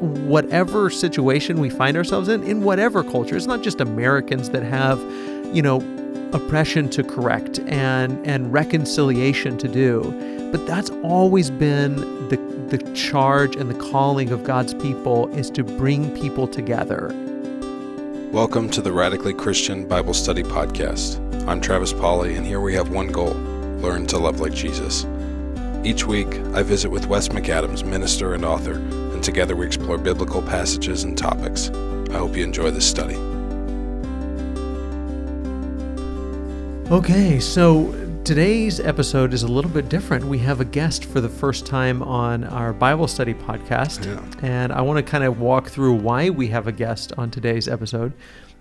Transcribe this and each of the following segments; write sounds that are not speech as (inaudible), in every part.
whatever situation we find ourselves in, in whatever culture. It's not just Americans that have, you know, oppression to correct and and reconciliation to do, but that's always been the the charge and the calling of God's people is to bring people together. Welcome to the Radically Christian Bible Study Podcast. I'm Travis Polly, and here we have one goal learn to love like Jesus. Each week, I visit with Wes McAdams, minister and author, and together we explore biblical passages and topics. I hope you enjoy this study. Okay, so today's episode is a little bit different. We have a guest for the first time on our Bible study podcast, Yeah. and I want to kind of walk through why we have a guest on today's episode.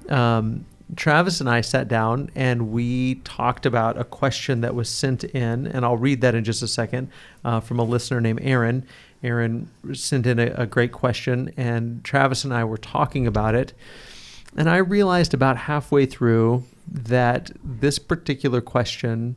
Um, Travis and I sat down and we talked about a question that was sent in, and I'll read that in just a second uh, from a listener named Aaron. Aaron sent in a, a great question, and Travis and I were talking about it. And I realized about halfway through that this particular question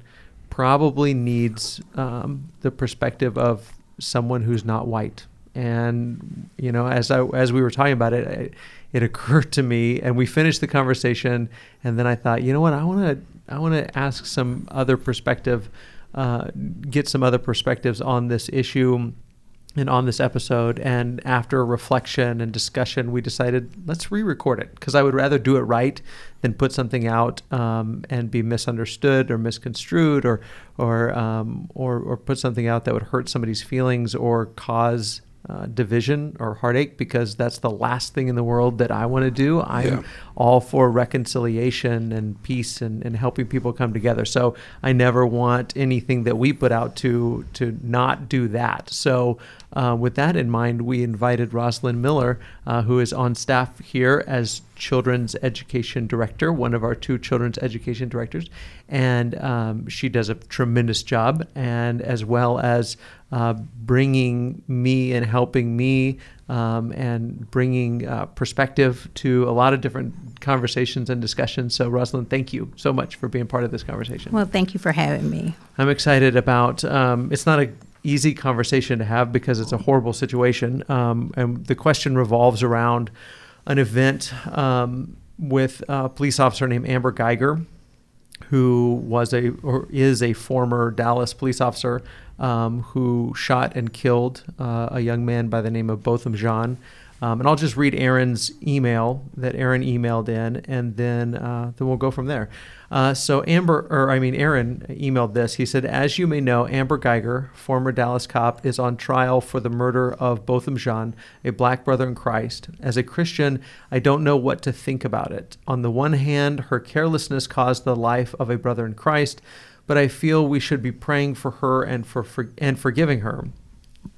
probably needs um, the perspective of someone who's not white. And you know, as I as we were talking about it, it, it occurred to me, and we finished the conversation, and then I thought, you know what, I want to I want to ask some other perspective, uh, get some other perspectives on this issue and on this episode and after reflection and discussion we decided let's re-record it because i would rather do it right than put something out um, and be misunderstood or misconstrued or or, um, or or put something out that would hurt somebody's feelings or cause uh, division or heartache because that's the last thing in the world that I want to do. I'm Yeah. all for reconciliation and peace and, and helping people come together. So I never want anything that we put out to to not do that. So uh, with that in mind, we invited Rosalind Miller, uh, who is on staff here as children's education director, one of our two children's education directors, and um, she does a tremendous job, and as well as uh, bringing me and helping me um, and bringing uh, perspective to a lot of different conversations and discussions. So, Rosalind, thank you so much for being part of this conversation. Well, thank you for having me. I'm excited about. Um, it's not a easy conversation to have because it's a horrible situation, um, and the question revolves around an event um, with a police officer named Amber Guyger, who was a or is a former Dallas police officer um, who shot and killed uh, a young man by the name of Botham Jean. Um, and I'll just read Aaron's email that Aaron emailed in, and then uh, then we'll go from there. Uh, so Amber, or I mean Aaron, emailed this. He said, "As you may know, Amber Guyger, former Dallas cop, is on trial for the murder of Botham Jean, a black brother in Christ. As a Christian, I don't know what to think about it. On the one hand, her carelessness caused the life of a brother in Christ, but I feel we should be praying for her and for, for and forgiving her."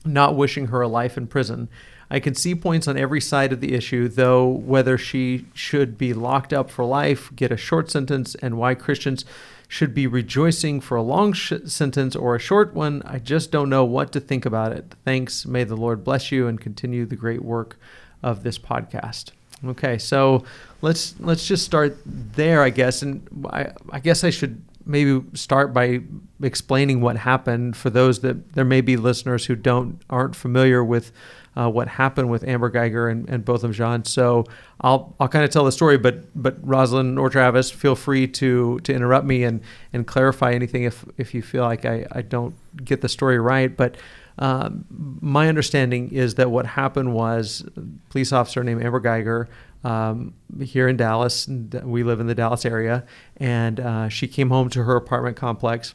not wishing her a life in prison. I can see points on every side of the issue, though whether she should be locked up for life, get a short sentence, and why Christians should be rejoicing for a long sh- sentence or a short one, I just don't know what to think about it. Thanks. May the Lord bless you and continue the great work of this podcast. Okay, so let's let's just start there, I guess, and I, I guess I should maybe start by explaining what happened for those that there may be listeners who don't aren't familiar with uh, what happened with Amber Guyger and, and Botham Jean. So I'll I'll kind of tell the story, but but Rosalind or Travis, feel free to to interrupt me and and clarify anything if if you feel like I, I don't get the story right. But um, my understanding is that what happened was a police officer named Amber Guyger um, here in Dallas. We live in the Dallas area, and uh, she came home to her apartment complex.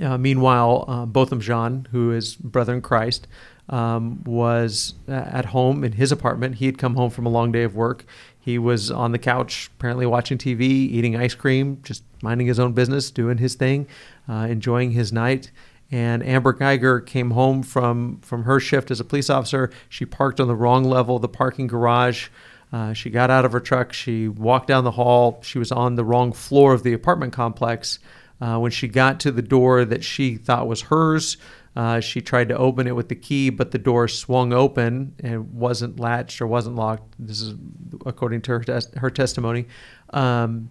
Uh, meanwhile, uh, Botham Jean, who is brother in Christ, um, was uh, at home in his apartment. He had come home from a long day of work. He was on the couch, apparently watching TV, eating ice cream, just minding his own business, doing his thing, uh, enjoying his night. And Amber Guyger came home from, from her shift as a police officer. She parked on the wrong level of the parking garage. Uh, she got out of her truck. She walked down the hall. She was on the wrong floor of the apartment complex. Uh, when she got to the door that she thought was hers, uh, she tried to open it with the key, but the door swung open and wasn't latched or wasn't locked. This is according to her, tes- her testimony. Um,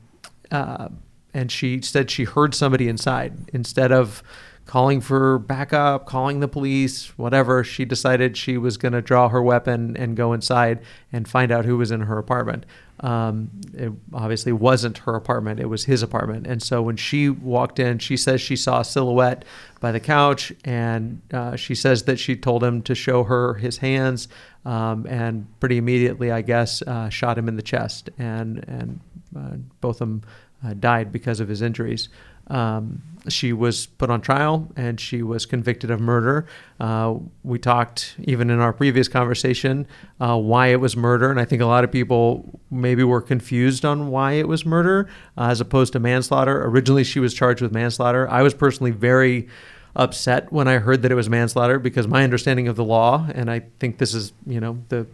uh, and she said she heard somebody inside. Instead of calling for backup, calling the police, whatever. She decided she was going to draw her weapon and go inside and find out who was in her apartment. Um, it obviously wasn't her apartment, it was his apartment. And so when she walked in, she says she saw a silhouette by the couch, and uh, she says that she told him to show her his hands, um, and pretty immediately, I guess, uh, shot him in the chest, and, and uh, Botham uh, died because of his injuries. Um, she was put on trial and she was convicted of murder. Uh, we talked, even in our previous conversation, uh, why it was murder. And I think a lot of people maybe were confused on why it was murder uh, as opposed to manslaughter. Originally, she was charged with manslaughter. I was personally very upset when I heard that it was manslaughter because my understanding of the law, and I think this is, you know, the,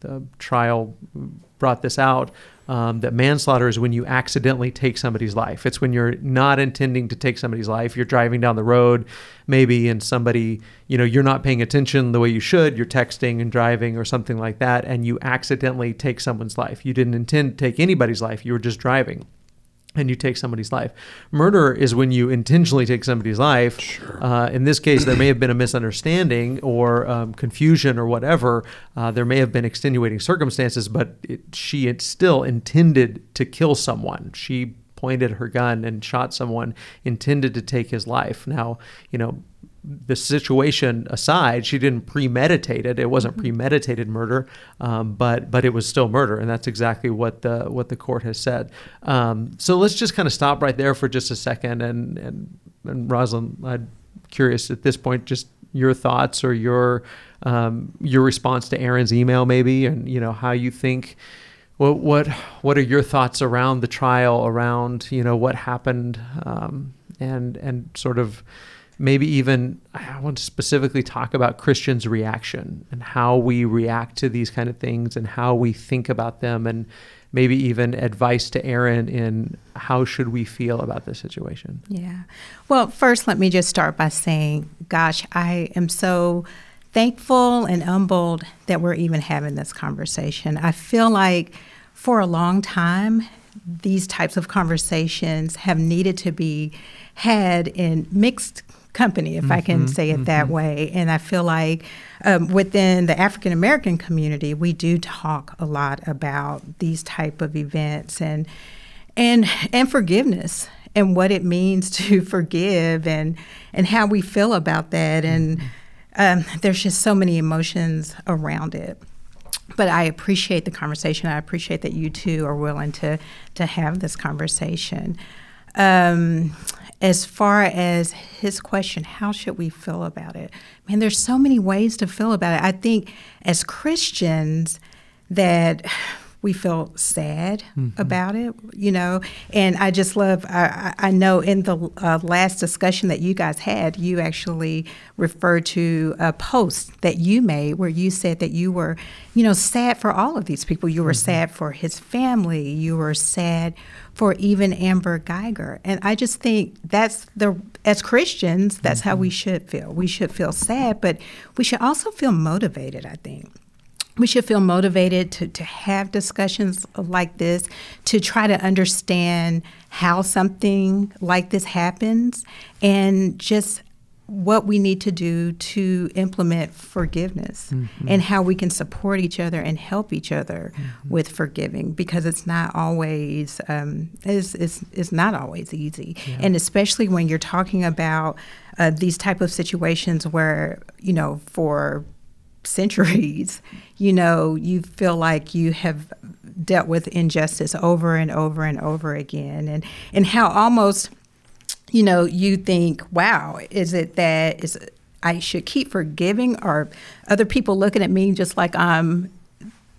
the trial brought this out um, that manslaughter is when you accidentally take somebody's life. It's when you're not intending to take somebody's life. You're driving down the road, maybe, and somebody, you know, you're not paying attention the way you should. You're texting and driving or something like that, and you accidentally take someone's life. You didn't intend to take anybody's life. You were just driving and you take somebody's life. Murder is when you intentionally take somebody's life. Sure. Uh, in this case, there may have been a misunderstanding or um, confusion or whatever. Uh, there may have been extenuating circumstances, but it, she still intended to kill someone. She pointed her gun and shot someone, intended to take his life. Now, you know, the situation aside, she didn't premeditate it. It wasn't premeditated murder, um, but but it was still murder, and that's exactly what the what the court has said. Um, so let's just kind of stop right there for just a second, and and and Rosalind, I'm curious at this point, just your thoughts or your um, your response to Aaron's email, maybe, and you know how you think. What what what are your thoughts around the trial, around you know what happened, um, and and sort of maybe even I want to specifically talk about Christians' reaction and how we react to these kind of things and how we think about them and maybe even advice to Aaron in how should we feel about this situation. Yeah. Well, first let me just start by saying, gosh, I am so thankful and humbled that we're even having this conversation. I feel like for a long time these types of conversations have needed to be had in mixed company, if mm-hmm, I can mm-hmm, say it mm-hmm. that way. And I feel like um, within the African American community, we do talk a lot about these type of events and and and forgiveness and what it means (laughs) to forgive and and how we feel about that. And um, there's just so many emotions around it but I appreciate the conversation. I appreciate that you two are willing to to have this conversation. Um, as far as his question, how should we feel about it? Man, there's so many ways to feel about it. I think as Christians that we felt sad mm-hmm. about it, you know. And I just love, I, I know in the uh, last discussion that you guys had, you actually referred to a post that you made where you said that you were, you know, sad for all of these people. You were mm-hmm. sad for his family, you were sad for even Amber Guyger. And I just think that's the, as Christians, that's mm-hmm. how we should feel. We should feel sad, but we should also feel motivated, I think we should feel motivated to, to have discussions like this, to try to understand how something like this happens, and just what we need to do to implement forgiveness mm-hmm. and how we can support each other and help each other mm-hmm. with forgiving because it's not always um, it's, it's, it's not always easy yeah. and especially when you're talking about uh, these type of situations where you know for centuries, you know, you feel like you have dealt with injustice over and over and over again, and and how almost, you know, you think, wow, is it that is I should keep forgiving, or other people looking at me just like I'm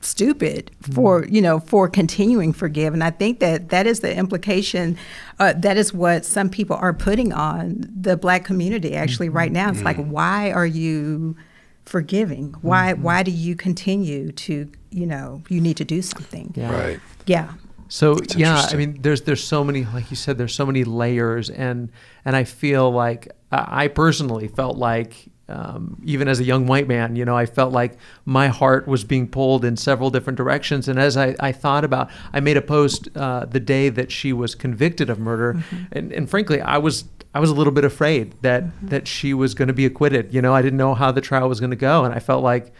stupid for mm. you know for continuing forgive and i think that that is the implication uh, that is what some people are putting on the black community actually mm-hmm. right now it's like mm. why are you forgiving? Why mm-hmm. why do you continue to you know you need to do something? Yeah. Right. Yeah. So That's yeah, I mean, there's there's so many like you said, there's so many layers, and and I feel like I personally felt like um, even as a young white man, you know, I felt like my heart was being pulled in several different directions. And as I, I thought about, I made a post uh, the day that she was convicted of murder, mm-hmm. and, and frankly, I was I was a little bit afraid that mm-hmm. that she was going to be acquitted. You know, I didn't know how the trial was going to go, and I felt like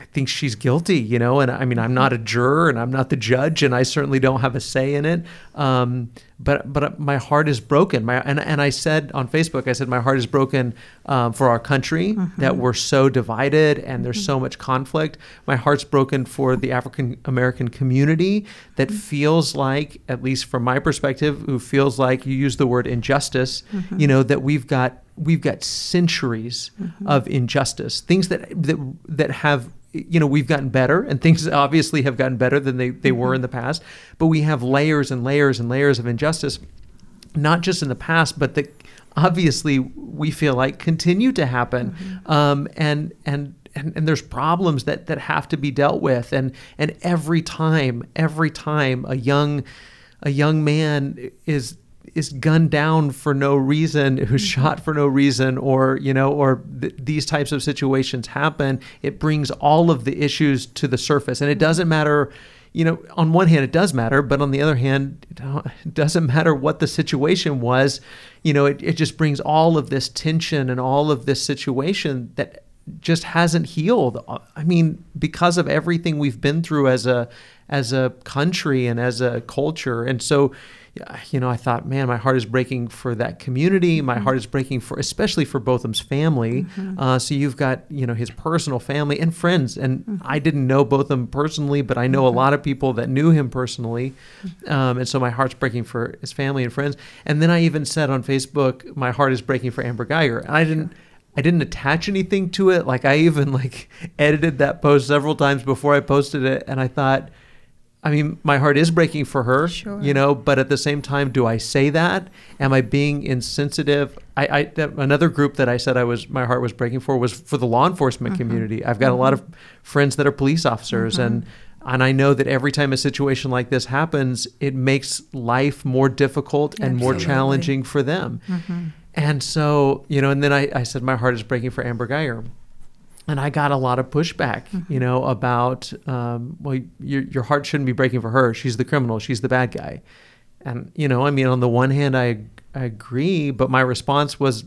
I think she's guilty, you know, and I mean, I'm not a juror and I'm not the judge and I certainly don't have a say in it. Um, but, but my heart is broken. My, and, and I said on Facebook, I said, my heart is broken um, for our country mm-hmm. that we're so divided and there's mm-hmm. so much conflict. My heart's broken for the African American community that mm-hmm. feels like, at least from my perspective, who feels like you use the word injustice, mm-hmm. you know, that we've got we've got centuries mm-hmm. of injustice, things that that that have you know we've gotten better and things (laughs) obviously have gotten better than they, they were in the past but we have layers and layers and layers of injustice not just in the past but that obviously we feel like continue to happen mm-hmm. um, and and and, and there's problems that that have to be dealt with and and every time every time a young a young man is is gunned down for no reason, who's mm-hmm. shot for no reason, or you know, or th- these types of situations happen, it brings all of the issues to the surface, and it doesn't matter. You know, on one hand, it does matter, but on the other hand, it doesn't matter what the situation was. You know, it, it just brings all of this tension and all of this situation that just hasn't healed. I mean, because of everything we've been through as a as a country and as a culture, and so you know, I thought, man, my heart is breaking for that community. My mm-hmm. heart is breaking for, especially for Botham's family. Mm-hmm. Uh, so you've got, you know, his personal family and friends. And mm-hmm. I didn't know Botham personally, but I know a mm-hmm. lot of people that knew him personally. Mm-hmm. Um, and so my heart's breaking for his family and friends. And then I even said on Facebook, my heart is breaking for Amber Guyger. And I didn't. I didn't attach anything to it. Like I even like (laughs) edited that post several times before I posted it, and I thought, I mean, my heart is breaking for her, sure. you know, but at the same time, do I say that? Am I being insensitive? I, I another group that I said I was my heart was breaking for was for the law enforcement mm-hmm. community. I've got mm-hmm. a lot of friends that are police officers mm-hmm. and and I know that every time a situation like this happens, it makes life more difficult and Absolutely. more challenging for them. Mm-hmm. And so, you know, and then I, I said my heart is breaking for Amber Guyger and I got a lot of pushback, mm-hmm. you know, about um, well, your your heart shouldn't be breaking for her. She's the criminal. She's the bad guy. And you know, I mean, on the one hand, I, I agree, but my response was,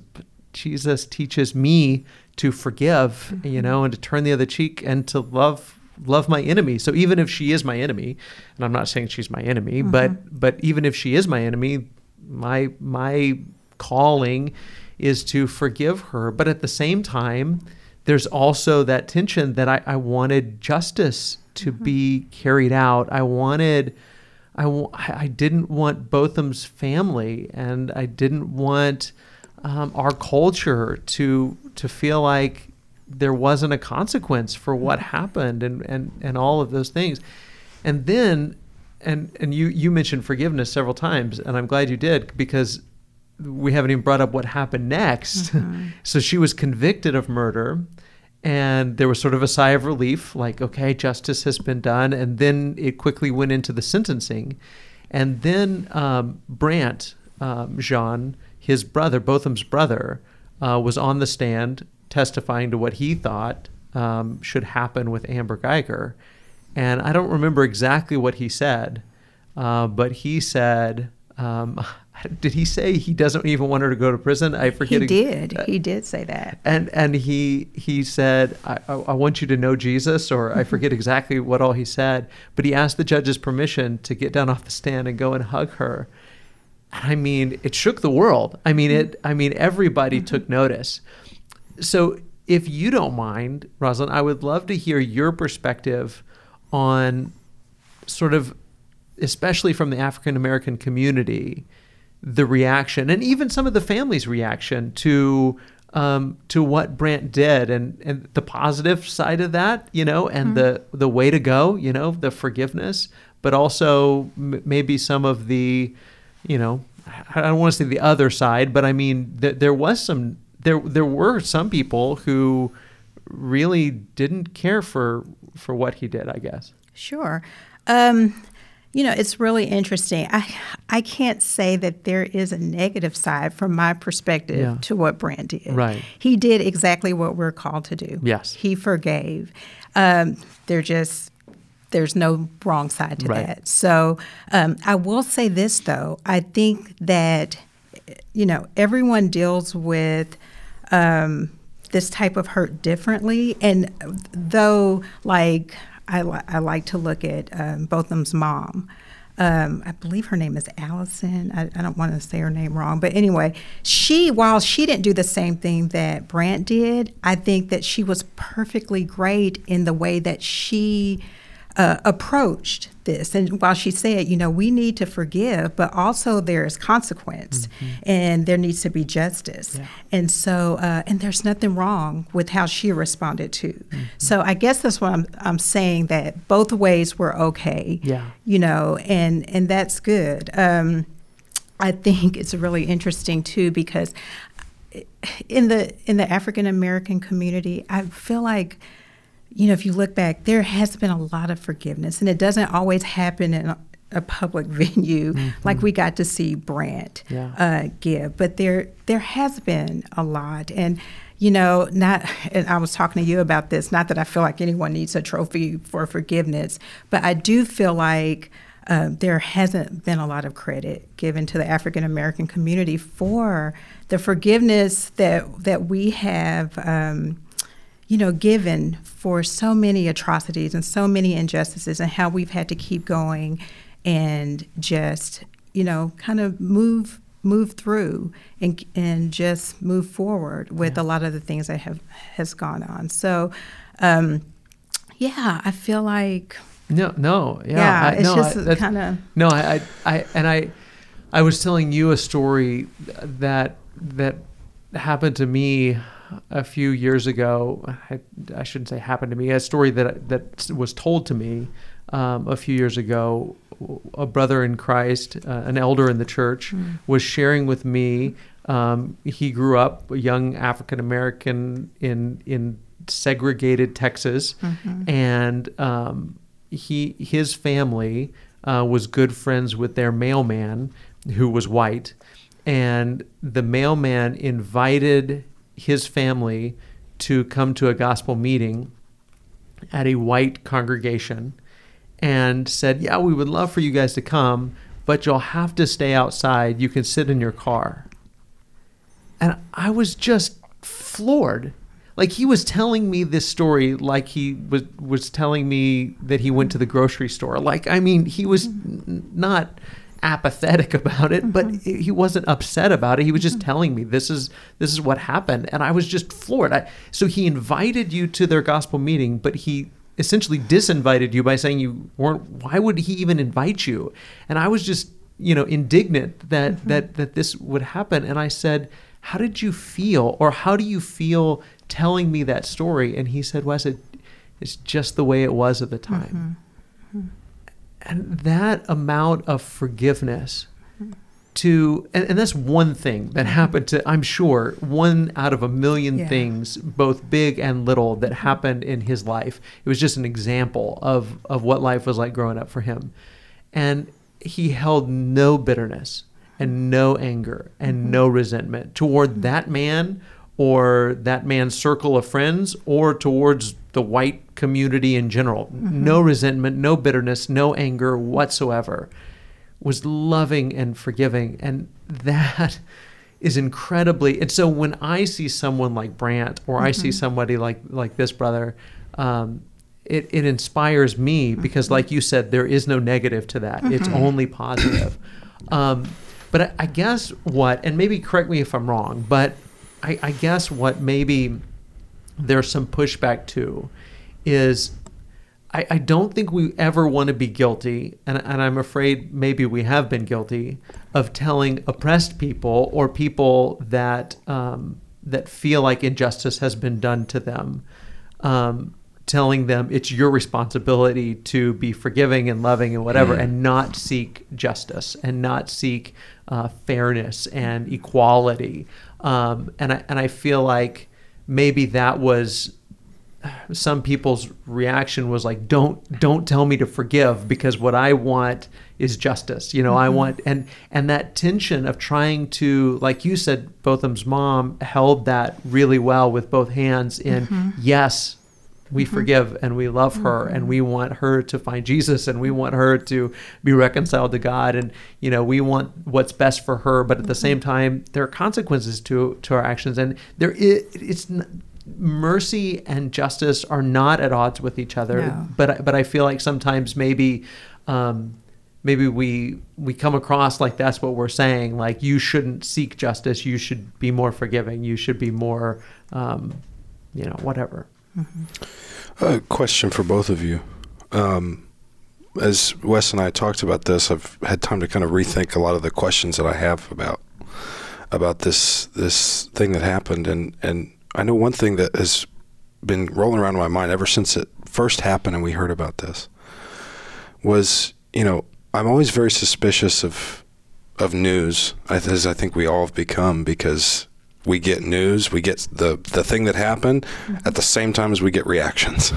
Jesus teaches me to forgive, mm-hmm. you know, and to turn the other cheek and to love love my enemy. So even if she is my enemy, and I'm not saying she's my enemy, mm-hmm. but but even if she is my enemy, my my calling is to forgive her. But at the same time there's also that tension that I, I wanted justice to mm-hmm. be carried out. I wanted, I, I didn't want Botham's family, and I didn't want um, our culture to to feel like there wasn't a consequence for what mm-hmm. happened, and and and all of those things. And then, and and you you mentioned forgiveness several times, and I'm glad you did because we haven't even brought up what happened next. Mm-hmm. (laughs) so she was convicted of murder, and there was sort of a sigh of relief, like, okay, justice has been done. And then it quickly went into the sentencing. And then um, Brandt, um, Jean, his brother, Botham's brother, uh, was on the stand testifying to what he thought um, should happen with Amber Guyger. And I don't remember exactly what he said, uh, but he said, um, (laughs) did he say he doesn't even want her to go to prison? I forget. He did. Uh, he did say that. And and he he said, I, I want you to know Jesus, or I forget exactly what all he said, but he asked the judge's permission to get down off the stand and go and hug her. I mean, it shook the world. I mean, it. I mean, everybody mm-hmm. took notice. So, if you don't mind, Rosalind, I would love to hear your perspective on sort of, especially from the African American community the reaction and even some of the family's reaction to um, to what Brandt did and, and the positive side of that, you know, and mm-hmm. the the way to go, you know, the forgiveness, but also m- maybe some of the, you know, I don't want to say the other side, but I mean th- there was some there there were some people who really didn't care for for what he did. I guess. Sure. Um, You know, it's really interesting. I I can't say that there is a negative side from my perspective Yeah. to what Brandt did. Right. He did exactly what we're called to do. Yes. He forgave. Um, there just there's no wrong side to Right. that. So um, I will say this though. I think that you know everyone deals with um, this type of hurt differently, and though like I, li- I like to look at um, Botham's mom. Um, I believe her name is Allison. I, I don't want to say her name wrong, but anyway, she while she didn't do the same thing that Brandt did, I think that she was perfectly great in the way that she uh, approached this. And while she said, you know, we need to forgive, but also there's consequence and there needs to be justice. Yeah. And so, uh, and there's nothing wrong with how she responded to. So I guess that's what I'm, I'm saying that both ways were okay. Yeah. You know, and, and that's good. Um, I think it's really interesting too because in the in the African American community, I feel like you know if you look back, there has been a lot of forgiveness, and it doesn't always happen in a, a public (laughs) venue like we got to see Brandt Yeah. uh, give, but there there has been a lot, and you know, not. And I was talking to you about this. Not that I feel like anyone needs a trophy for forgiveness, but I do feel like. Uh, there hasn't been a lot of credit given to the African American community for the forgiveness that that we have, um, you know, given for so many atrocities and so many injustices, and how we've had to keep going and just, you know, kind of move move through and and just move forward with a lot of the things that have has gone on. So, um, yeah, I feel like No, no, yeah, Yeah, I- it's no, just kinda- No, I, I, I, and I, I was telling you a story that that happened to me a few years ago. I, I shouldn't say happened to me. A story that that was told to me um, a few years ago. A brother in Christ, uh, an elder in the church, was sharing with me. Um, he grew up a young African American in in segregated Texas, and um, he his family uh, was good friends with their mailman, who was white, and the mailman invited his family to come to a gospel meeting at a white congregation and said, Yeah, we would love for you guys to come, but you'll have to stay outside. You can sit in your car. And I was just floored. Like he was telling me this story like he was was telling me that he went to the grocery store. Like I mean, he was not apathetic (laughs) about it, but mm-hmm. he wasn't upset about it. He was just mm-hmm. telling me this is this is what happened, and I was just floored. I, so he invited you to their gospel meeting, but he essentially disinvited you by saying you weren't. Why would he even invite you? And I was just you know indignant that mm-hmm. that that this would happen. And I said, "How did you feel, or how do you feel telling me that story?" And he said, "Well, I said it's just the way it was at the time." And that amount of forgiveness to and, and that's one thing that mm-hmm. happened to i'm sure one out of a million Yeah. things both big and little that happened in his life. It was just an example of of what life was like growing up for him. And he held no bitterness and no anger and mm-hmm. no resentment toward mm-hmm. that man or that man's circle of friends or towards the white community in general. No resentment, no bitterness, no anger whatsoever. Was loving and forgiving. And (laughs) that is incredibly and so when I see someone like Brandt or I see somebody like like this brother, um, it, it inspires me because like you said, there is no negative to that. It's only positive. Um, but I, I guess what, and maybe correct me if I'm wrong, but I, I guess what maybe there's some pushback to is I, I don't think we ever want to be guilty, and, and I'm afraid maybe we have been guilty of telling oppressed people or people that um, that feel like injustice has been done to them, um, telling them it's your responsibility to be forgiving and loving and whatever, and not seek justice and not seek uh, fairness and equality. Um, and I and I feel like maybe that was some people's reaction was like don't don't tell me to forgive because what I want is justice you know mm-hmm. I want and and that tension of trying to like you said Botham's mom held that really well with both hands in mm-hmm. yes we mm-hmm. forgive and we love her mm-hmm. and we want her to find Jesus and we want her to be reconciled to God and you know we want what's best for her but at the same mm-hmm. time there are consequences to to our actions and there is, it's mercy and justice are not at odds with each other. No. But but I feel like sometimes maybe. Um, maybe we we come across like that's what we're saying like you shouldn't seek justice you should be more forgiving you should be more um, you know whatever mm-hmm. a question for both of you um, as wes and i talked about this i've had time to kind of rethink a lot of the questions that i have about about this this thing that happened and and I know one thing that has been rolling around in my mind ever since it first happened and we heard about this was, you know, I'm always very suspicious of of news, as I think we all have become, because we get news, we get the the thing that happened mm-hmm. at the same time as we get reactions.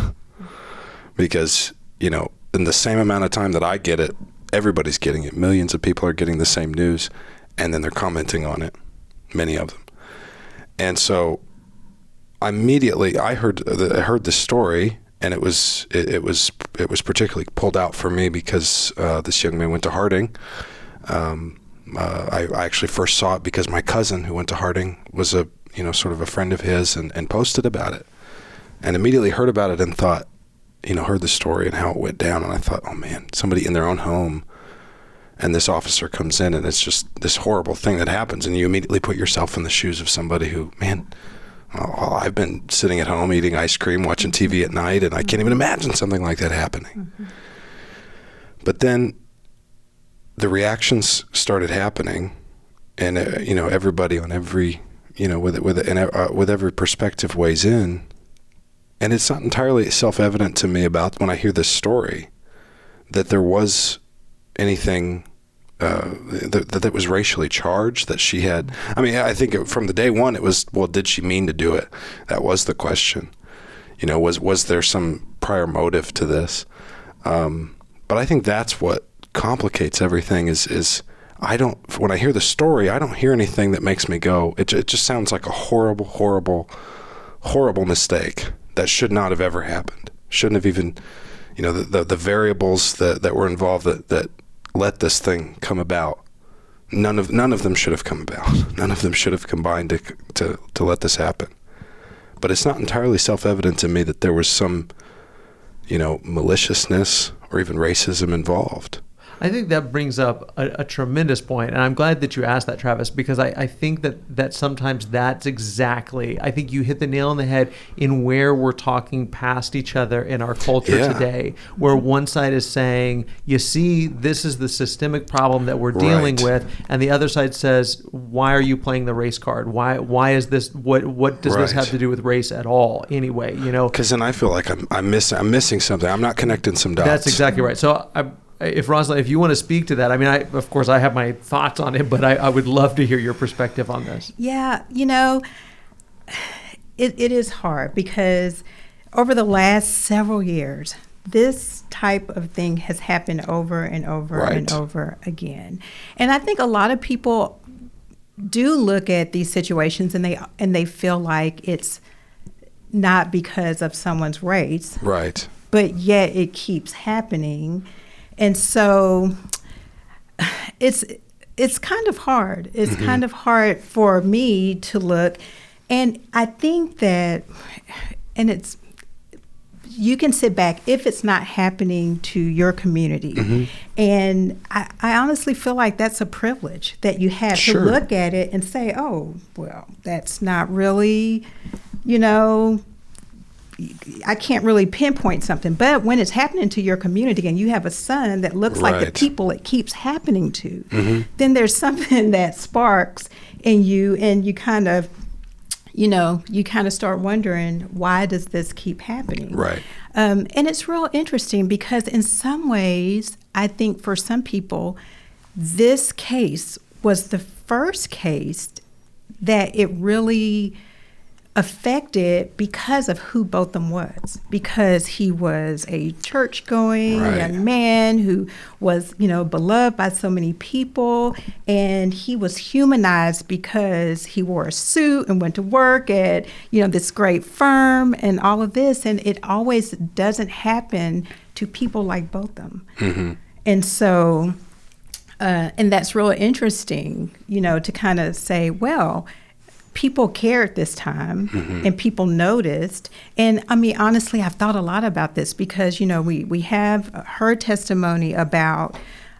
(laughs) because you know, in the same amount of time that I get it, everybody's getting it. Millions of people are getting the same news, and then they're commenting on it. Many of them, and so immediately I heard the, I heard the story, and it was it, it, was it was particularly pulled out for me because uh, this young man went to Harding. Um, uh, I, I, actually first saw it because my cousin who went to Harding was a you know sort of a friend of his and, and posted about it, and immediately heard about it and thought, you know, heard the story and how it went down, and I thought, oh man, somebody in their own home and this officer comes in and it's just this horrible thing that happens and you immediately put yourself in the shoes of somebody who man Oh, I've been sitting at home eating ice cream, watching TV at night, and I can't even imagine something like that happening. Mm-hmm. But then the reactions started happening, and uh, you know everybody on every you know with with and uh, with every perspective weighs in, and it's not entirely self evident to me about when I hear this story that there was anything uh, that, that was racially charged that she had i mean i think from the day one it was well did she mean to do it? That was the question. You know was was there some prior motive to this? Um, but i think that's what complicates everything is is i don't when i hear the story i don't hear anything that makes me go it, it just sounds like a horrible horrible horrible mistake that should not have ever happened shouldn't have even you know the, the, the variables that, that were involved that, that let this thing come about. None of none of them should have come about. (laughs) None of them should have combined to to, to let this happen. But it's not entirely self-evident to me that there was some, you know, maliciousness or even racism involved. I think that brings up a, a, tremendous point, and I'm glad that you asked that, Travis, because I, I, think that that sometimes that's exactly. I think you hit the nail on the head in where we're talking past each other in our culture yeah. today, where one side is saying, "You see, this is the systemic problem that we're dealing right. with," and the other side says, "Why are you playing the race card? Why why is this? What what does right. this have to do with race at all? Anyway, you know?" Because then I feel like I'm I'm missing I'm missing something. I'm not connecting some dots. That's exactly right. So I if Rosalind, if you want to speak to that, I mean, I of course I have my thoughts on it, but I, I would love to hear your perspective on this. Yeah, you know, it, it is hard because over the last several years, this type of thing has happened over and over right. and over again, and I think a lot of people do look at these situations and they and they feel like it's not because of someone's race, right? But yet it keeps happening and so it's it's kind of hard. It's mm-hmm. kind of hard for me to look, and I think that, and it's you can sit back if it's not happening to your community. Mm-hmm. And I, I, honestly feel like that's a privilege that you have sure. to look at it and say, oh, well, that's not really, you know, I can't really pinpoint something, but when it's happening to your community and you have a son that looks right. like the people it keeps happening to, mm-hmm. then there's (laughs) something that sparks in you, and you kind of, you know, you kind of start wondering why does this keep happening? Right. Um, and it's real interesting because in some ways, I think for some people, this case was the first case that it really affected because of who Botham was, because he was a church going Right. young man who was, you know, beloved by so many people. And he was humanized because he wore a suit and went to work at, you know, this great firm and all of this. And it always doesn't happen to people like Botham. And so, uh, and that's really interesting, you know, to kind of say, well, people cared this time mm-hmm. and people noticed. And I mean, honestly, I've thought a lot about this because, you know, we, we have her testimony about,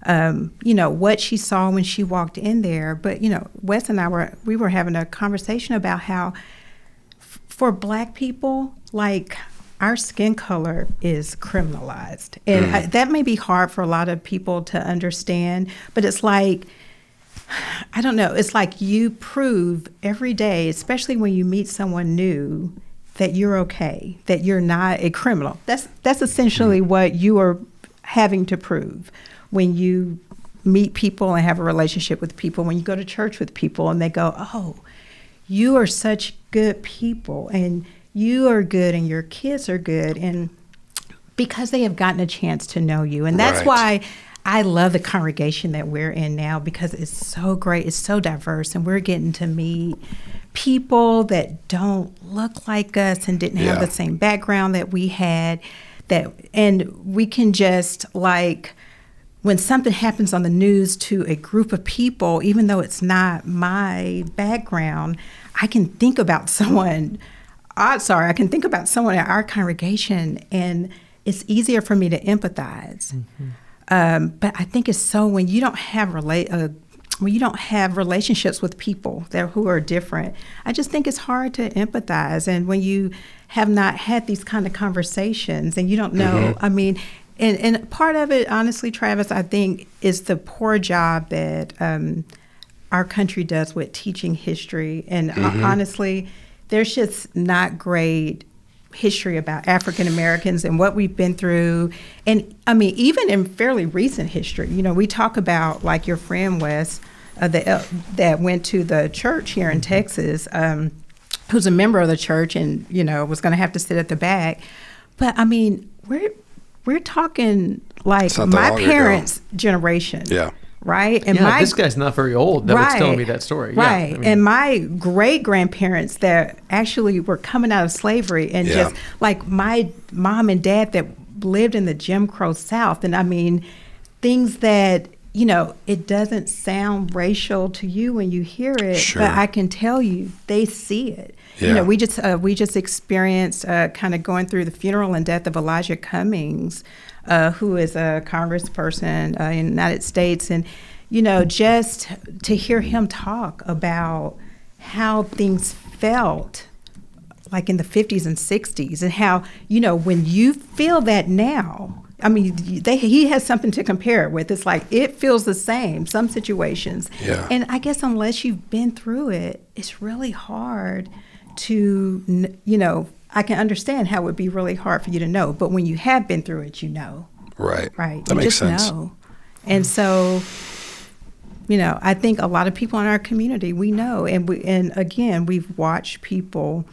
um, you know, what she saw when she walked in there. But, you know, Wes and I were, we were having a conversation about how f- for black people, like, our skin color is criminalized. And I, that may be hard for a lot of people to understand, but it's like, I don't know, it's like you prove every day, especially when you meet someone new, that you're okay, that you're not a criminal. That's that's essentially mm-hmm. what you are having to prove when you meet people and have a relationship with people, when you go to church with people and they go, "Oh, you are such good people and you are good and your kids are good and because they have gotten a chance to know you and that's Right. why i love the congregation that we're in now because it's so great it's so diverse and we're getting to meet people that don't look like us and didn't have the same background that we had that and we can just like when something happens on the news to a group of people, even though it's not my background, I can think about (laughs) someone. Uh, sorry, I can think about someone at our congregation, and it's easier for me to empathize. Um, but I think it's so when you don't have relate. Uh, when you don't have relationships with people that who are different, I just think it's hard to empathize. And when you have not had these kind of conversations and you don't know, I mean, and, and part of it, honestly, Travis, I think is the poor job that um, our country does with teaching history. And uh, honestly, there's just not great history about African Americans and what we've been through. And I mean, even in fairly recent history, you know, we talk about like your friend Wes uh, that, that went to the church here in Texas, um, who's a member of the church and, you know, was going to have to sit at the back. But I mean, we're, we're talking like my long ago. parents' generation. Yeah. Right? And yeah, my this guy's not very old. That was telling me that story. Yeah, Right. I mean- and my great grandparents that actually were coming out of slavery and Yeah. just like my mom and dad that lived in the Jim Crow South. And I mean, things that, you know, it doesn't sound racial to you when you hear it, Sure. but I can tell you they see it. You know, we just uh, we just experienced uh, kind of going through the funeral and death of Elijah Cummings, uh, who is a congressperson uh, in the United States, and you know, just to hear him talk about how things felt like in the 50s and 60s and how you know when you feel that now i mean they, he has something to compare it with. It's like it feels the same some situations. Yeah. and i guess unless you've been through it it's really hard to you know i can understand how it would be really hard for you to know but when you have been through it you know Right. right That you makes just sense. know and so you know i think a lot of people in our community we know and we and again we've watched people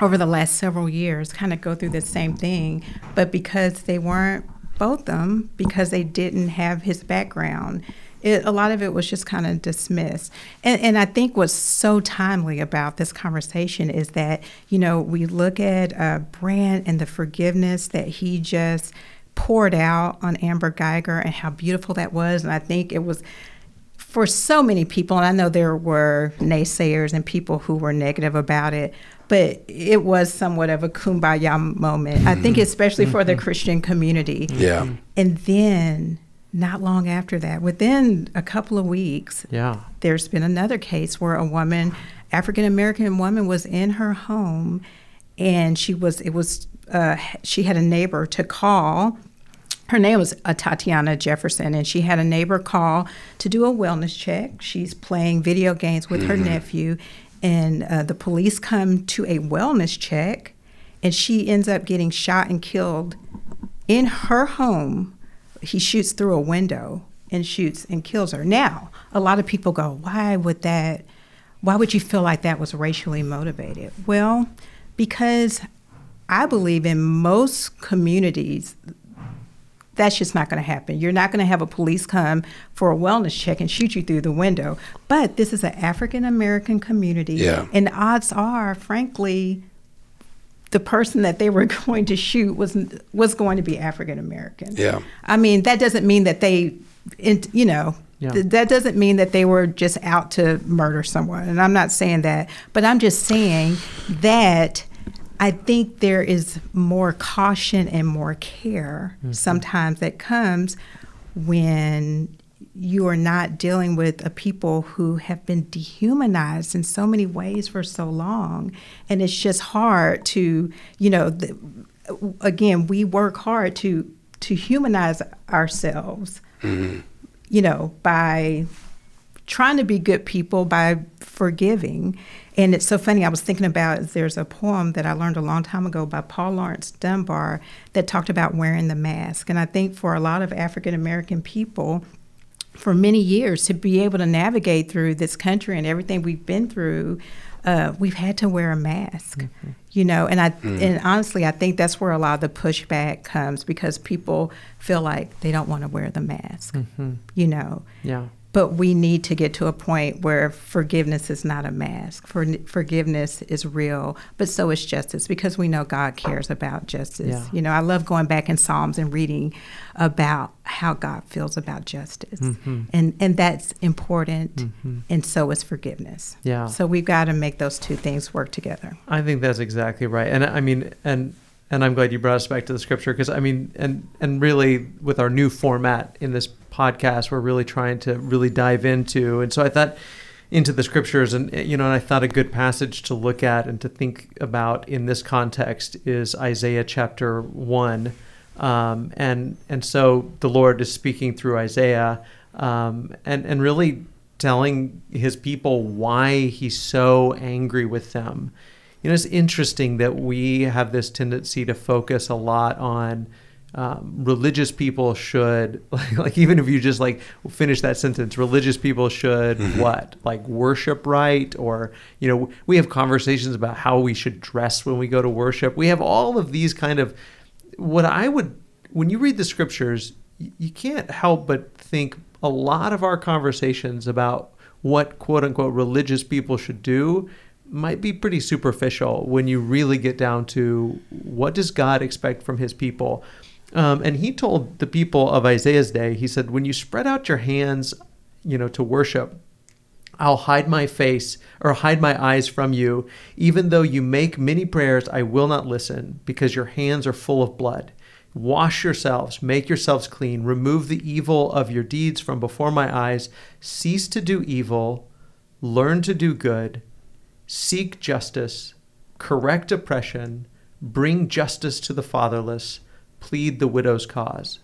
over the last several years kind of go through the same thing but because they weren't Botham because they didn't have his background it, a lot of it was just kind of dismissed and, and i think what's so timely about this conversation is that you know we look at uh, Brandt and the forgiveness that he just poured out on Amber Guyger and how beautiful that was and i think it was for so many people, and I know there were naysayers and people who were negative about it, but it was somewhat of a kumbaya moment. I think, especially for the Christian community. Yeah. And then, not long after that, within a couple of weeks, yeah. there's been another case where a woman, African American woman, was in her home, and she was it was uh, she had a neighbor to call. Her name was uh, Tatiana Jefferson, and she had a neighbor call to do a wellness check. She's playing video games with her nephew, and uh, the police come to a wellness check, and she ends up getting shot and killed in her home. He shoots through a window and shoots and kills her. Now, a lot of people go, "Why would that? why would you feel like that was racially motivated? Well, because I believe in most communities, that's just not going to happen. You're not going to have a police come for a wellness check and shoot you through the window. But this is an African American community. Yeah. And odds are, frankly, the person that they were (laughs) going to shoot was was going to be African American. Yeah. I mean, that doesn't mean that they, you know, Yeah. th- that doesn't mean that they were just out to murder someone. And I'm not saying that, but I'm just saying that I think there is more caution and more care mm-hmm. sometimes that comes when you are not dealing with a people who have been dehumanized in so many ways for so long and it's just hard to you know the, again we work hard to to humanize ourselves mm-hmm. you know by trying to be good people by forgiving. And it's so funny. I was thinking about there's a poem that I learned a long time ago by Paul Laurence Dunbar that talked about wearing the mask. And I think for a lot of African American people, for many years, to be able to navigate through this country and everything we've been through, uh, we've had to wear a mask. Mm-hmm. You know, and I mm. and honestly, I think that's where a lot of the pushback comes because people feel like they don't want to wear the mask. Mm-hmm. You know, Yeah. But we need to get to a point where forgiveness is not a mask. For, forgiveness is real, but so is justice because we know God cares about justice. Yeah. You know, I love going back in Psalms and reading about how God feels about justice, Mm-hmm. and and that's important. And so is forgiveness. Yeah. So we've got to make those two things work together. I think that's exactly right. And I mean, and and I'm glad you brought us back to the scripture because I mean, and and really with our new format in this podcast, we're really trying to really dive into. And so I thought into the scriptures, and you know, and I thought a good passage to look at and to think about in this context is Isaiah chapter one. Um, and and so the Lord is speaking through Isaiah, um, and and really telling his people why he's so angry with them. You know, it's interesting that we have this tendency to focus a lot on um, religious people should (laughs) like, like even if you just like finish that sentence religious people should what? Like worship right? Or you know we have conversations about how we should dress when we go to worship. We have all of these kind of what i would when you read the scriptures you can't help but think a lot of our conversations about what quote unquote religious people should do might be pretty superficial when you really get down to what does God expect from his people. Um, and he told the people of Isaiah's day, he said, when you spread out your hands, you know, to worship, I'll hide my face or hide my eyes from you. Even though you make many prayers, I will not listen because your hands are full of blood. Wash yourselves, make yourselves clean, remove the evil of your deeds from before my eyes. Cease to do evil, learn to do good, seek justice, correct oppression, bring justice to the fatherless, plead the widow's cause.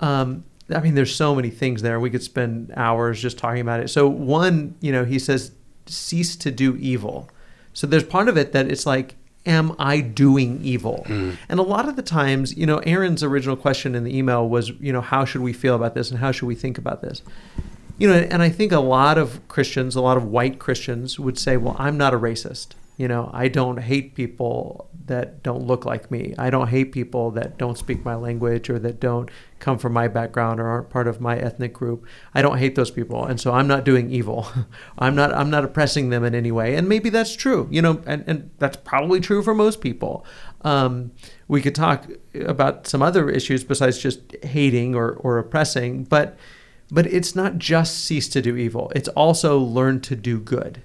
Um, I mean, there's so many things there. We could spend hours just talking about it. So, one, you know, he says, cease to do evil. So, there's part of it that it's like, am I doing evil? And a lot of the times, you know, Aaron's original question in the email was, you know, how should we feel about this and how should we think about this? You know, and I think a lot of Christians, a lot of white Christians would say, well, I'm not a racist. You know, I don't hate people that don't look like me. I don't hate people that don't speak my language or that don't come from my background or aren't part of my ethnic group. I don't hate those people, and so I'm not doing evil. (laughs) I'm not I'm not oppressing them in any way. And maybe that's true. You know, and, and that's probably true for most people. Um, we could talk about some other issues besides just hating or, or oppressing, but but it's not just cease to do evil. It's also learn to do good.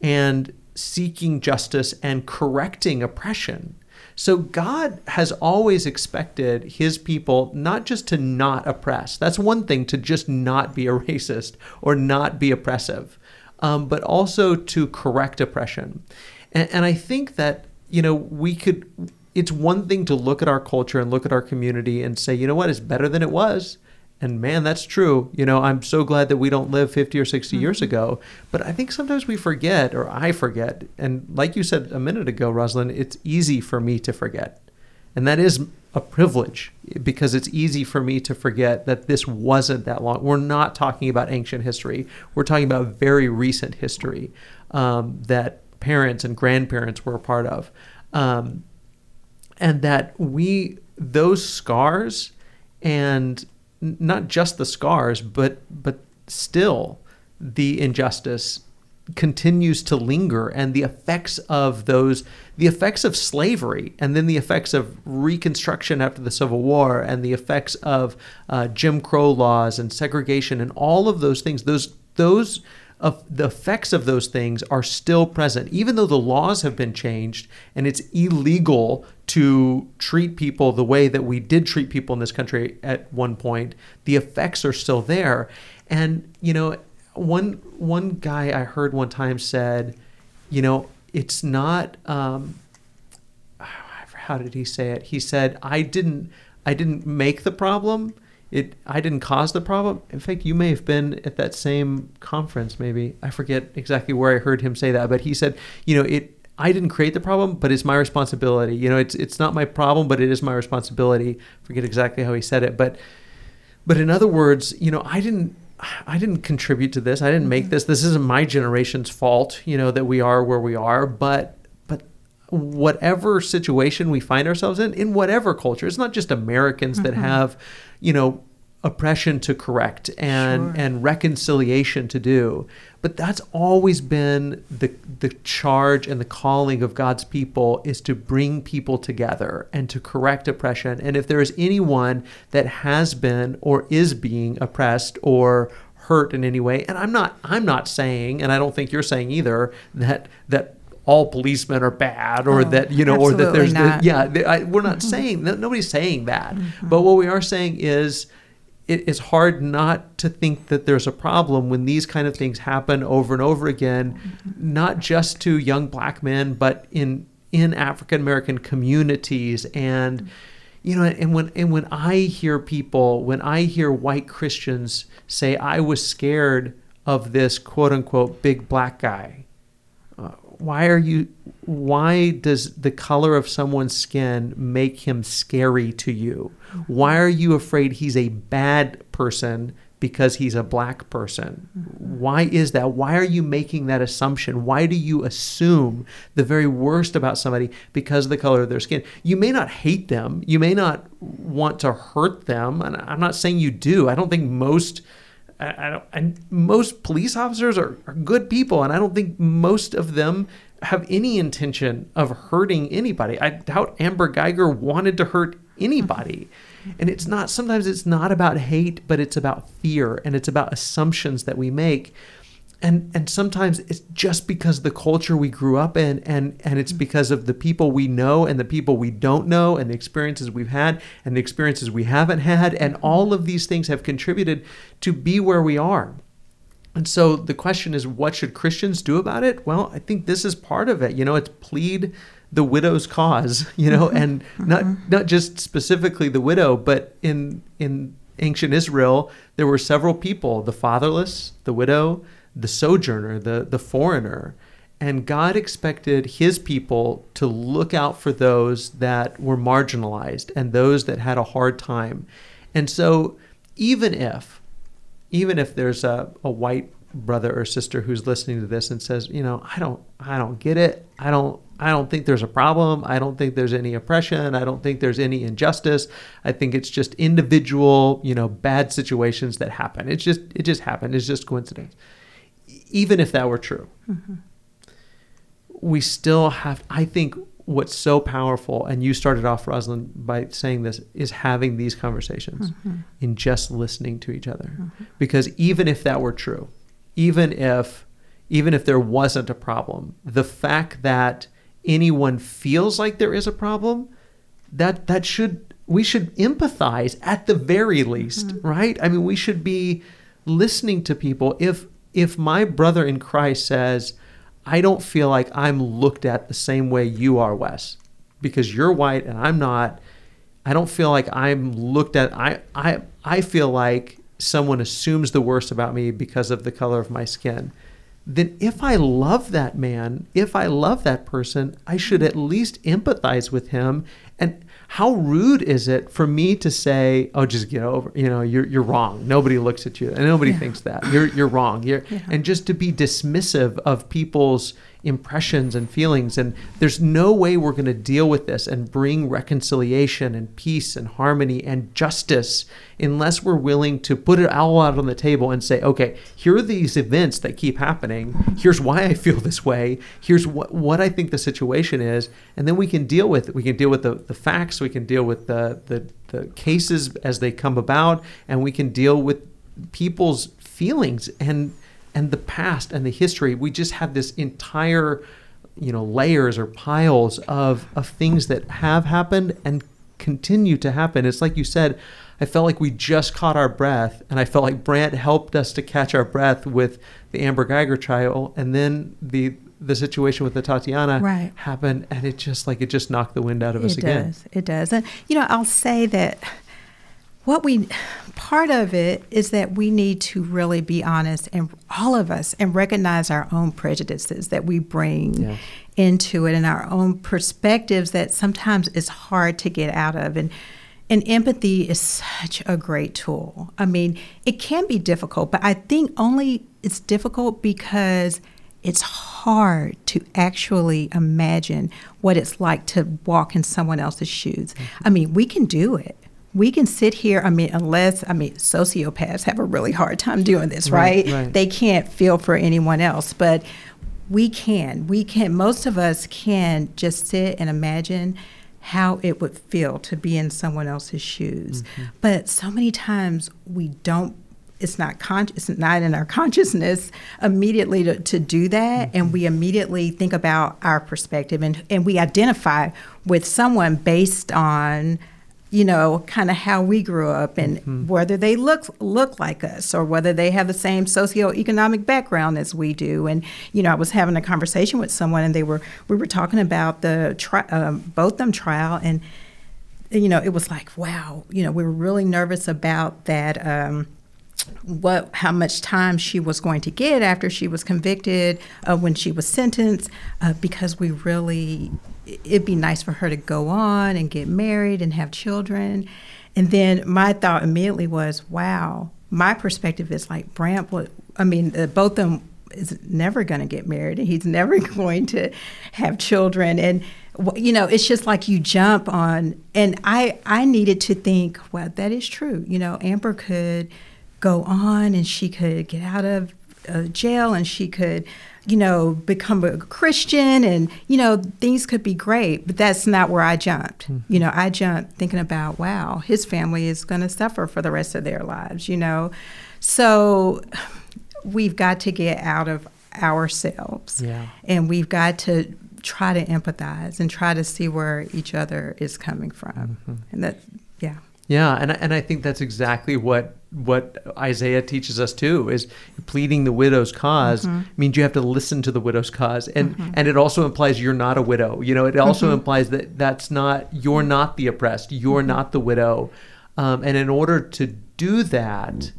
And seeking justice and correcting oppression. So God has always expected his people not just to not oppress. That's one thing to just not be a (laughs) racist or not be oppressive, um, but also to correct oppression. And, and I think that, you know, we could, it's one thing to look at our culture and look at our community and say, you know what, it's better than it was. And man, that's true. You know, I'm so glad that we don't live 50 or 60 years ago. But I think sometimes we forget, or I forget. And like you said a minute ago, Rosalind, it's easy for me to forget. And that is a privilege because it's easy for me to forget that this wasn't that long. We're not talking about ancient history. We're talking about very recent history um, that parents and grandparents were a part of. Um, and that we, those scars, and not just the scars, but, but still the injustice continues to linger and the effects of those the effects of slavery and then the effects of reconstruction after the civil war and the effects of uh, jim crow laws and segregation and all of those things those those of the effects of those things are still present even though the laws have been changed and it's illegal to treat people the way that we did treat people in this country at one point the effects are still there and you know one one guy I heard one time said, you know, it's not. Um, how did he say it? He said, "I didn't, I didn't make the problem. It, I didn't cause the problem. In fact, you may have been at that same conference. Maybe I forget exactly where I heard him say that, but he said, you know, it." I didn't create the problem, but it's my responsibility. You know, it's it's not my problem, but it is my responsibility. I forget exactly how he said it, but but in other words, you know, I didn't I didn't contribute to this. I didn't make mm-hmm. this. This isn't my generation's fault, you know, that we are where we are. But but whatever situation we find ourselves in, in whatever culture, it's not just Americans mm-hmm. that have, you know, oppression to correct and sure. and reconciliation to do but that's always been the the charge and the calling of God's people is to bring people together and to correct oppression and if there is anyone that has been or is being oppressed or hurt in any way and I'm not I'm not saying and I don't think you're saying either that that all policemen are bad or oh, that you know or that there's the, yeah I, we're not mm-hmm. saying that nobody's saying that. Mm-hmm. but what we are saying is it is hard not to think that there's a problem when these kind of things happen over and over again, not just to young black men, but in in African American communities. And you know and when and when I hear people when I hear white Christians say I was scared of this quote unquote big black guy why are you why does the color of someone's skin make him scary to you? Why are you afraid he's a bad person because he's a black person? Why is that? Why are you making that assumption? Why do you assume the very worst about somebody because of the color of their skin? You may not hate them, you may not want to hurt them, and I'm not saying you do. I don't think most I, don't, and most police officers are, are good people, and I don't think most of them have any intention of hurting anybody. I doubt Amber Guyger wanted to hurt anybody. Mm-hmm. And it's not, sometimes it's not about hate, but it's about fear and it's about assumptions that we make. And, and sometimes it's just because the culture we grew up in and, and it's because of the people we know and the people we don't know and the experiences we've had and the experiences we haven't had and all of these things have contributed to be where we are and so the question is, what should Christians do about it? Well, I think this is part of it. You know, it's plead the widow's cause. (laughs) You know, mm-hmm. and not mm-hmm. not just specifically the widow, but in in ancient Israel, there were several people: the fatherless, the widow, the sojourner, the the foreigner. And God expected his people to look out for those that were marginalized and those that had a hard time. And so, even if even if there's a, a white brother or sister who's listening to this and says, you know, I don't I don't get it. I don't I don't think there's a problem. I don't think there's any oppression. I don't think there's any injustice. I think it's just individual, you know, bad situations that happen. It's just it just happened. It's just coincidence. Even if that were true. Mm-hmm. We still have I think what's so powerful, and you started off, Rosalind, by saying this, is having these conversations mm-hmm. in just listening to each other. Mm-hmm. Because even if that were true, even if even if there wasn't a problem, the fact that anyone feels like there is a problem, that that should we should empathize at the very least, mm-hmm. right? I mean, we should be listening to people. If if my brother in Christ says, I don't feel like I'm looked at the same way you are, Wes, because you're white and I'm not. I don't feel like I'm looked at. I I I feel like someone assumes the worst about me because of the color of my skin. Then, if I love that man, if I love that person, I should at least empathize with him and how rude is it for me to say, "Oh, just get over," you know, you're you're wrong. Nobody looks at you, and nobody Yeah. thinks that you're you're wrong. You're, Yeah. and just to be dismissive of people's impressions and feelings, and there's no way we're going to deal with this and bring reconciliation and peace and harmony and justice unless we're willing to put it all out on the table and say, "Okay, here are these events that keep happening. Here's why I feel this way. Here's what what I think the situation is," and then we can deal with it. We can deal with the the facts. We can deal with the the, the cases as they come about, and we can deal with people's feelings and and the past and the history. We just have this entire you know layers or piles of of things that have happened and continue to happen. It's like you said, I felt like we just caught our breath, and I felt like Brandt helped us to catch our breath with the Amber Guyger trial, and then the the situation with the Tatiana Right. happened, and it just like it just knocked the wind out of us it again. does. It does. And you know, I'll say that what we part of it is that we need to really be honest and all of us and recognize our own prejudices that we bring Yeah. into it and our own perspectives that sometimes is hard to get out of and and empathy is such a great tool. I mean, it can be difficult, but I think only it's difficult because it's hard to actually imagine what it's like to walk in someone else's shoes. Mm-hmm. I mean, we can do it. We can sit here, I mean, unless, I mean, sociopaths have a really hard time doing this, Right, right? right. They can't feel for anyone else, but we can. We can, most of us can just sit and imagine how it would feel to be in someone else's shoes. Mm-hmm. But so many times we don't it's not con- it's not in our (laughs) consciousness immediately to, to do that mm-hmm. and we immediately think about our perspective and, and we identify with someone based on you know kind of how we grew up and whether they look look like us or whether they have the same socioeconomic background as we do and you know I was having a conversation with someone and they were we were talking about the tri- um, Botham trial and you know, it was like, wow, you know, we were really nervous about that. Um, what, how much time she was going to get after she was convicted, uh, when she was sentenced, uh, because we really, it'd be nice for her to go on and get married and have children. And then my thought immediately was, wow, my perspective is like. Would, I mean, uh, Botham is never going to get married and he's (laughs) never going to have children and you know it's just like you jump on and i i needed to think well that is true you know amber could go on and she could get out of uh, jail and she could you know become a christian and you know things could be great but that's not where i jumped. Hmm. You know i jumped thinking about wow his family is going to suffer for the rest of their lives you know? So we've got to get out of ourselves. Yeah. and we've got to try to empathize and try to see where each other is coming from. Mm-hmm. And that yeah. Yeah, and and I think that's exactly what what Isaiah teaches us too is pleading the widow's because mm-hmm. means you have to listen to the widow's cause. And mm-hmm. and it also implies you're not a widow. You know, it also mm-hmm. implies that that's not you're not the oppressed, you're not the widow. Um, and in order to do that,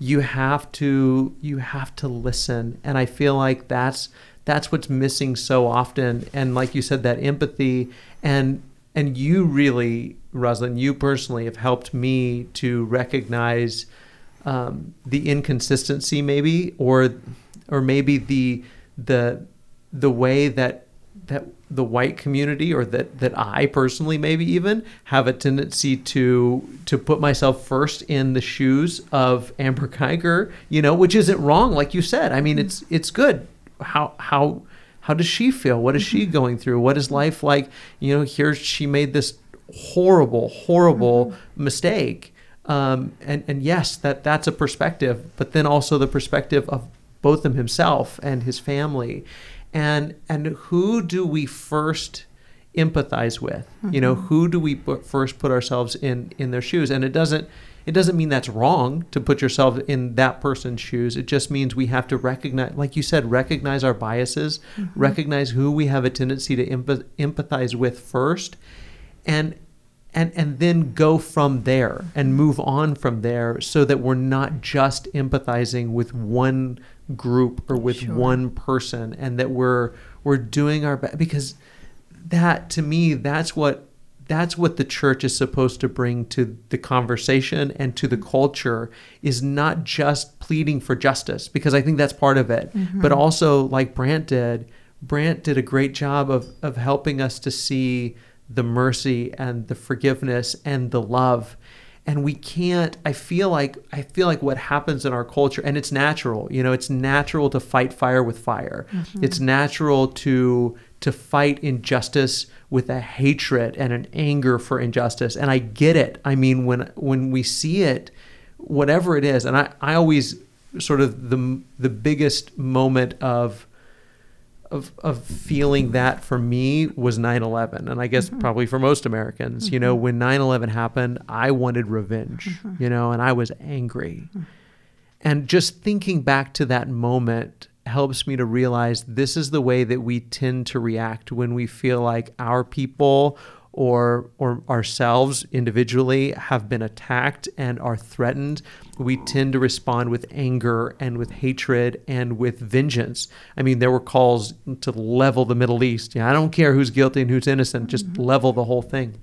you have to you have to listen. And I feel like that's that's what's missing so often. And like you said that empathy. And and you really, Rosalind, you personally have helped me to recognize um, the inconsistency, maybe, or or maybe the the the way that that the white community or that that I personally maybe even have a tendency to to put myself first in the shoes of Amber Guyger, you know, which isn't wrong, like you said. I mean, mm-hmm. it's it's good. How how how does she feel? What is she mm-hmm. going through? What is life like? You know, here she made this horrible, horrible mm-hmm. mistake. Um, and and yes, that that's a perspective, but then also the perspective of Botham himself and his family, and and who do we first empathize with? You know, who do we put, first put ourselves in in their shoes? And it doesn't it doesn't mean that's wrong to put yourself in that person's shoes. It just means we have to recognize, like you said, recognize our biases, recognize who we have a tendency to empathize with first, and and and then go from there and move on from there so that we're not just empathizing with one group or with Sure. one person and that we're we're doing our best because that to me that's what that's what the church is supposed to bring to the conversation and to the culture is not just pleading for justice because I think that's part of it, mm-hmm. but also like Brandt did. Brandt did a great job of of helping us to see the mercy and the forgiveness and the love. And we can't i feel like i feel like what happens in our culture and it's natural you know it's natural to fight fire with fire. Mm-hmm. it's natural to to fight injustice with a hatred and an anger for injustice. And i get it. I mean when when we see it whatever it is and i i always sort of the the biggest moment of of, of feeling that for me was 9-11 and i guess mm-hmm. probably for most americans mm-hmm. you know mm-hmm. when 9-11 happened i wanted revenge mm-hmm. you know and i was angry mm-hmm. and just thinking back to that moment helps me to realize this is the way that we tend to react when we feel like our people or or ourselves individually have been attacked and are threatened, we tend to respond with anger and with hatred and with vengeance. I mean, there were calls to level the Middle East. Yeah, I don't care who's guilty and who's innocent, just mm-hmm. level the whole thing.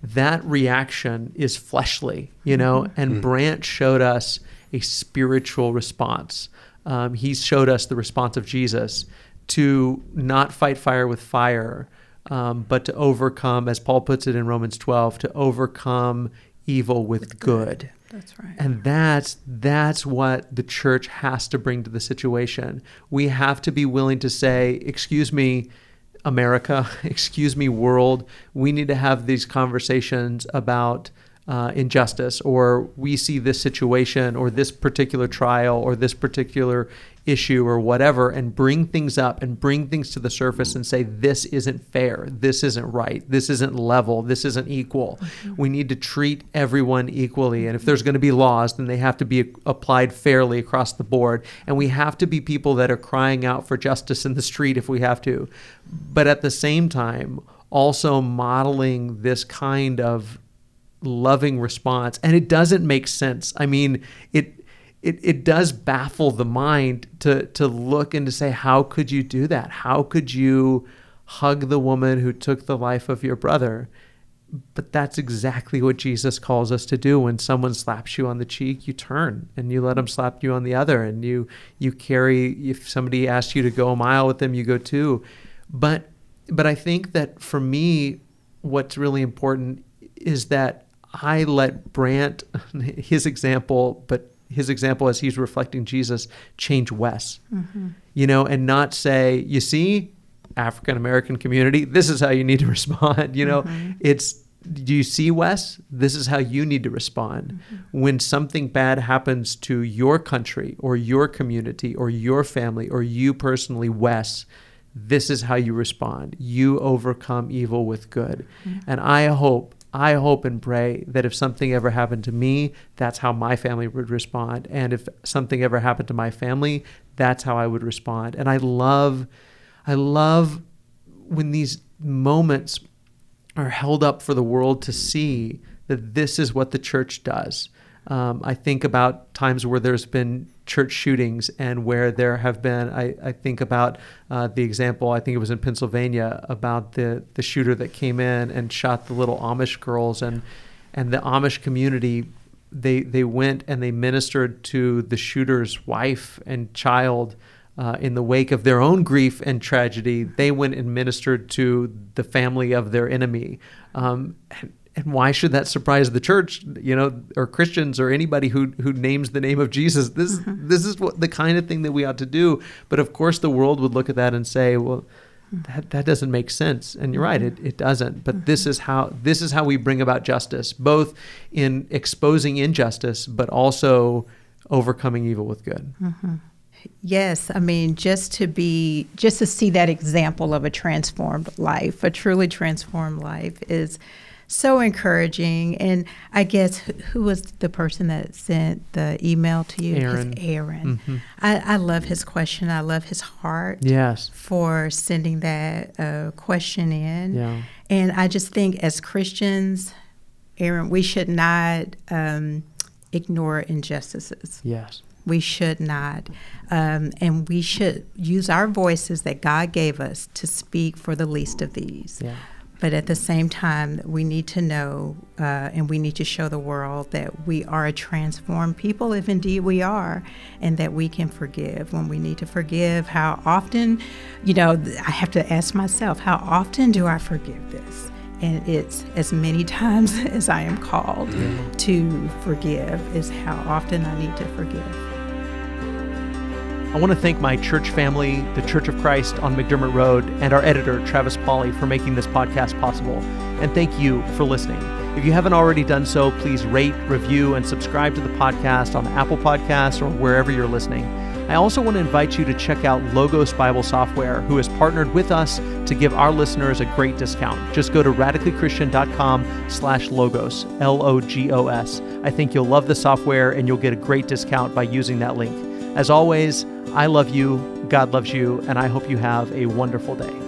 That reaction is fleshly, you know, mm-hmm. and mm-hmm. Brandt showed us a spiritual response. Um, he showed us the response of Jesus to not fight fire with fire, um, but to overcome, as Paul puts it in Romans 12, to overcome evil with, with good. good. That's right. And that's that's what the church has to bring to the situation. We have to be willing to say, "Excuse me, America, (laughs) excuse me, world. We need to have these conversations about uh, injustice, or we see this situation, or this particular trial, or this particular issue or whatever and bring things up and bring things to the surface and say this isn't fair. This isn't right. This isn't level. This isn't equal. Mm-hmm. we need to treat everyone equally. And if there's going to be laws then they have to be applied fairly across the board. And we have to be people that are crying out for justice in the street if we have to. But at the same time also modeling this kind of loving response and it doesn't make sense. I mean it it, it does baffle the mind to to look and to say how could you do that? How could you hug the woman who took the life of your brother? But that's exactly what Jesus calls us to do. When someone slaps you on the cheek you turn and you let them slap you on the other and you you carry if somebody asks you to go a mile with them you go too. But but I think that for me what's really important is that I let Brandt (laughs) his example but his example as he's reflecting Jesus change Wes, mm-hmm. you know, and not say, you see, African American community, this is how you need to (laughs) respond. You know, mm-hmm. it's, do you see Wes? This is how you need to respond. Mm-hmm. When something bad happens to your country or your community or your family or you personally, Wes, this is how you respond. You overcome evil with good. Mm-hmm. And I hope I hope and pray that if something ever happened to me, that's how my family would respond. And if something ever happened to my family, that's how I would respond. And I love, I love when these moments are held up for the world to see that this is what the church does. Um, I think about times where there's been church shootings and where there have been, I, I think about uh, the example, I think it was in Pennsylvania, about the, the shooter that came in and shot the little Amish girls. And, and the Amish community, they, they went and they ministered to the shooter's wife and child. Uh, in the wake of their own grief and tragedy, they went and ministered to the family of their enemy. Um, and, why should that surprise the church you know or christians or anybody who who names the name of jesus? This mm-hmm. this is what the kind of thing that we ought to do. But of course the world would look at that and say well that, that doesn't make sense. And you're right it, it doesn't. But mm-hmm. this is how this is how we bring about justice both in exposing injustice but also overcoming evil with good. Mm-hmm. Yes, I mean just to be just to see that example of a transformed life, a truly transformed life is so encouraging. And I guess who was the person that sent the email to you? Aaron. Aaron. Mm-hmm. I, I, love his question. I love his heart. Yes. For sending that uh, question in. Yeah. And I just think as Christians, Aaron, we should not um, ignore injustices. Yes. We should not. Um, and we should use our voices that God gave us to speak for the least of these. Yeah But at the same time, we need to know uh, and we need to show the world that we are a transformed people, if indeed we are, and that we can forgive when we need to forgive. How often, you know, I have to ask myself, how often do I forgive this? And it's as many (laughs) times as I am called to forgive, is how often I need to forgive. I want to thank my church family, the Church of Christ on McDermott Road, and our editor, Travis Pauley, for making this podcast possible. And thank you for listening. If you haven't already done so, please rate, review, and subscribe to the podcast on Apple Podcasts or wherever you're listening. I also want to invite you to check out Logos Bible Software, who has partnered with us to give our listeners a great discount. Just go to radicallychristian.com slash logos, L-O-G-O-S. I think you'll love the software and you'll get a great discount by using that link. As always, I love you, God loves you, and I hope you have a wonderful day.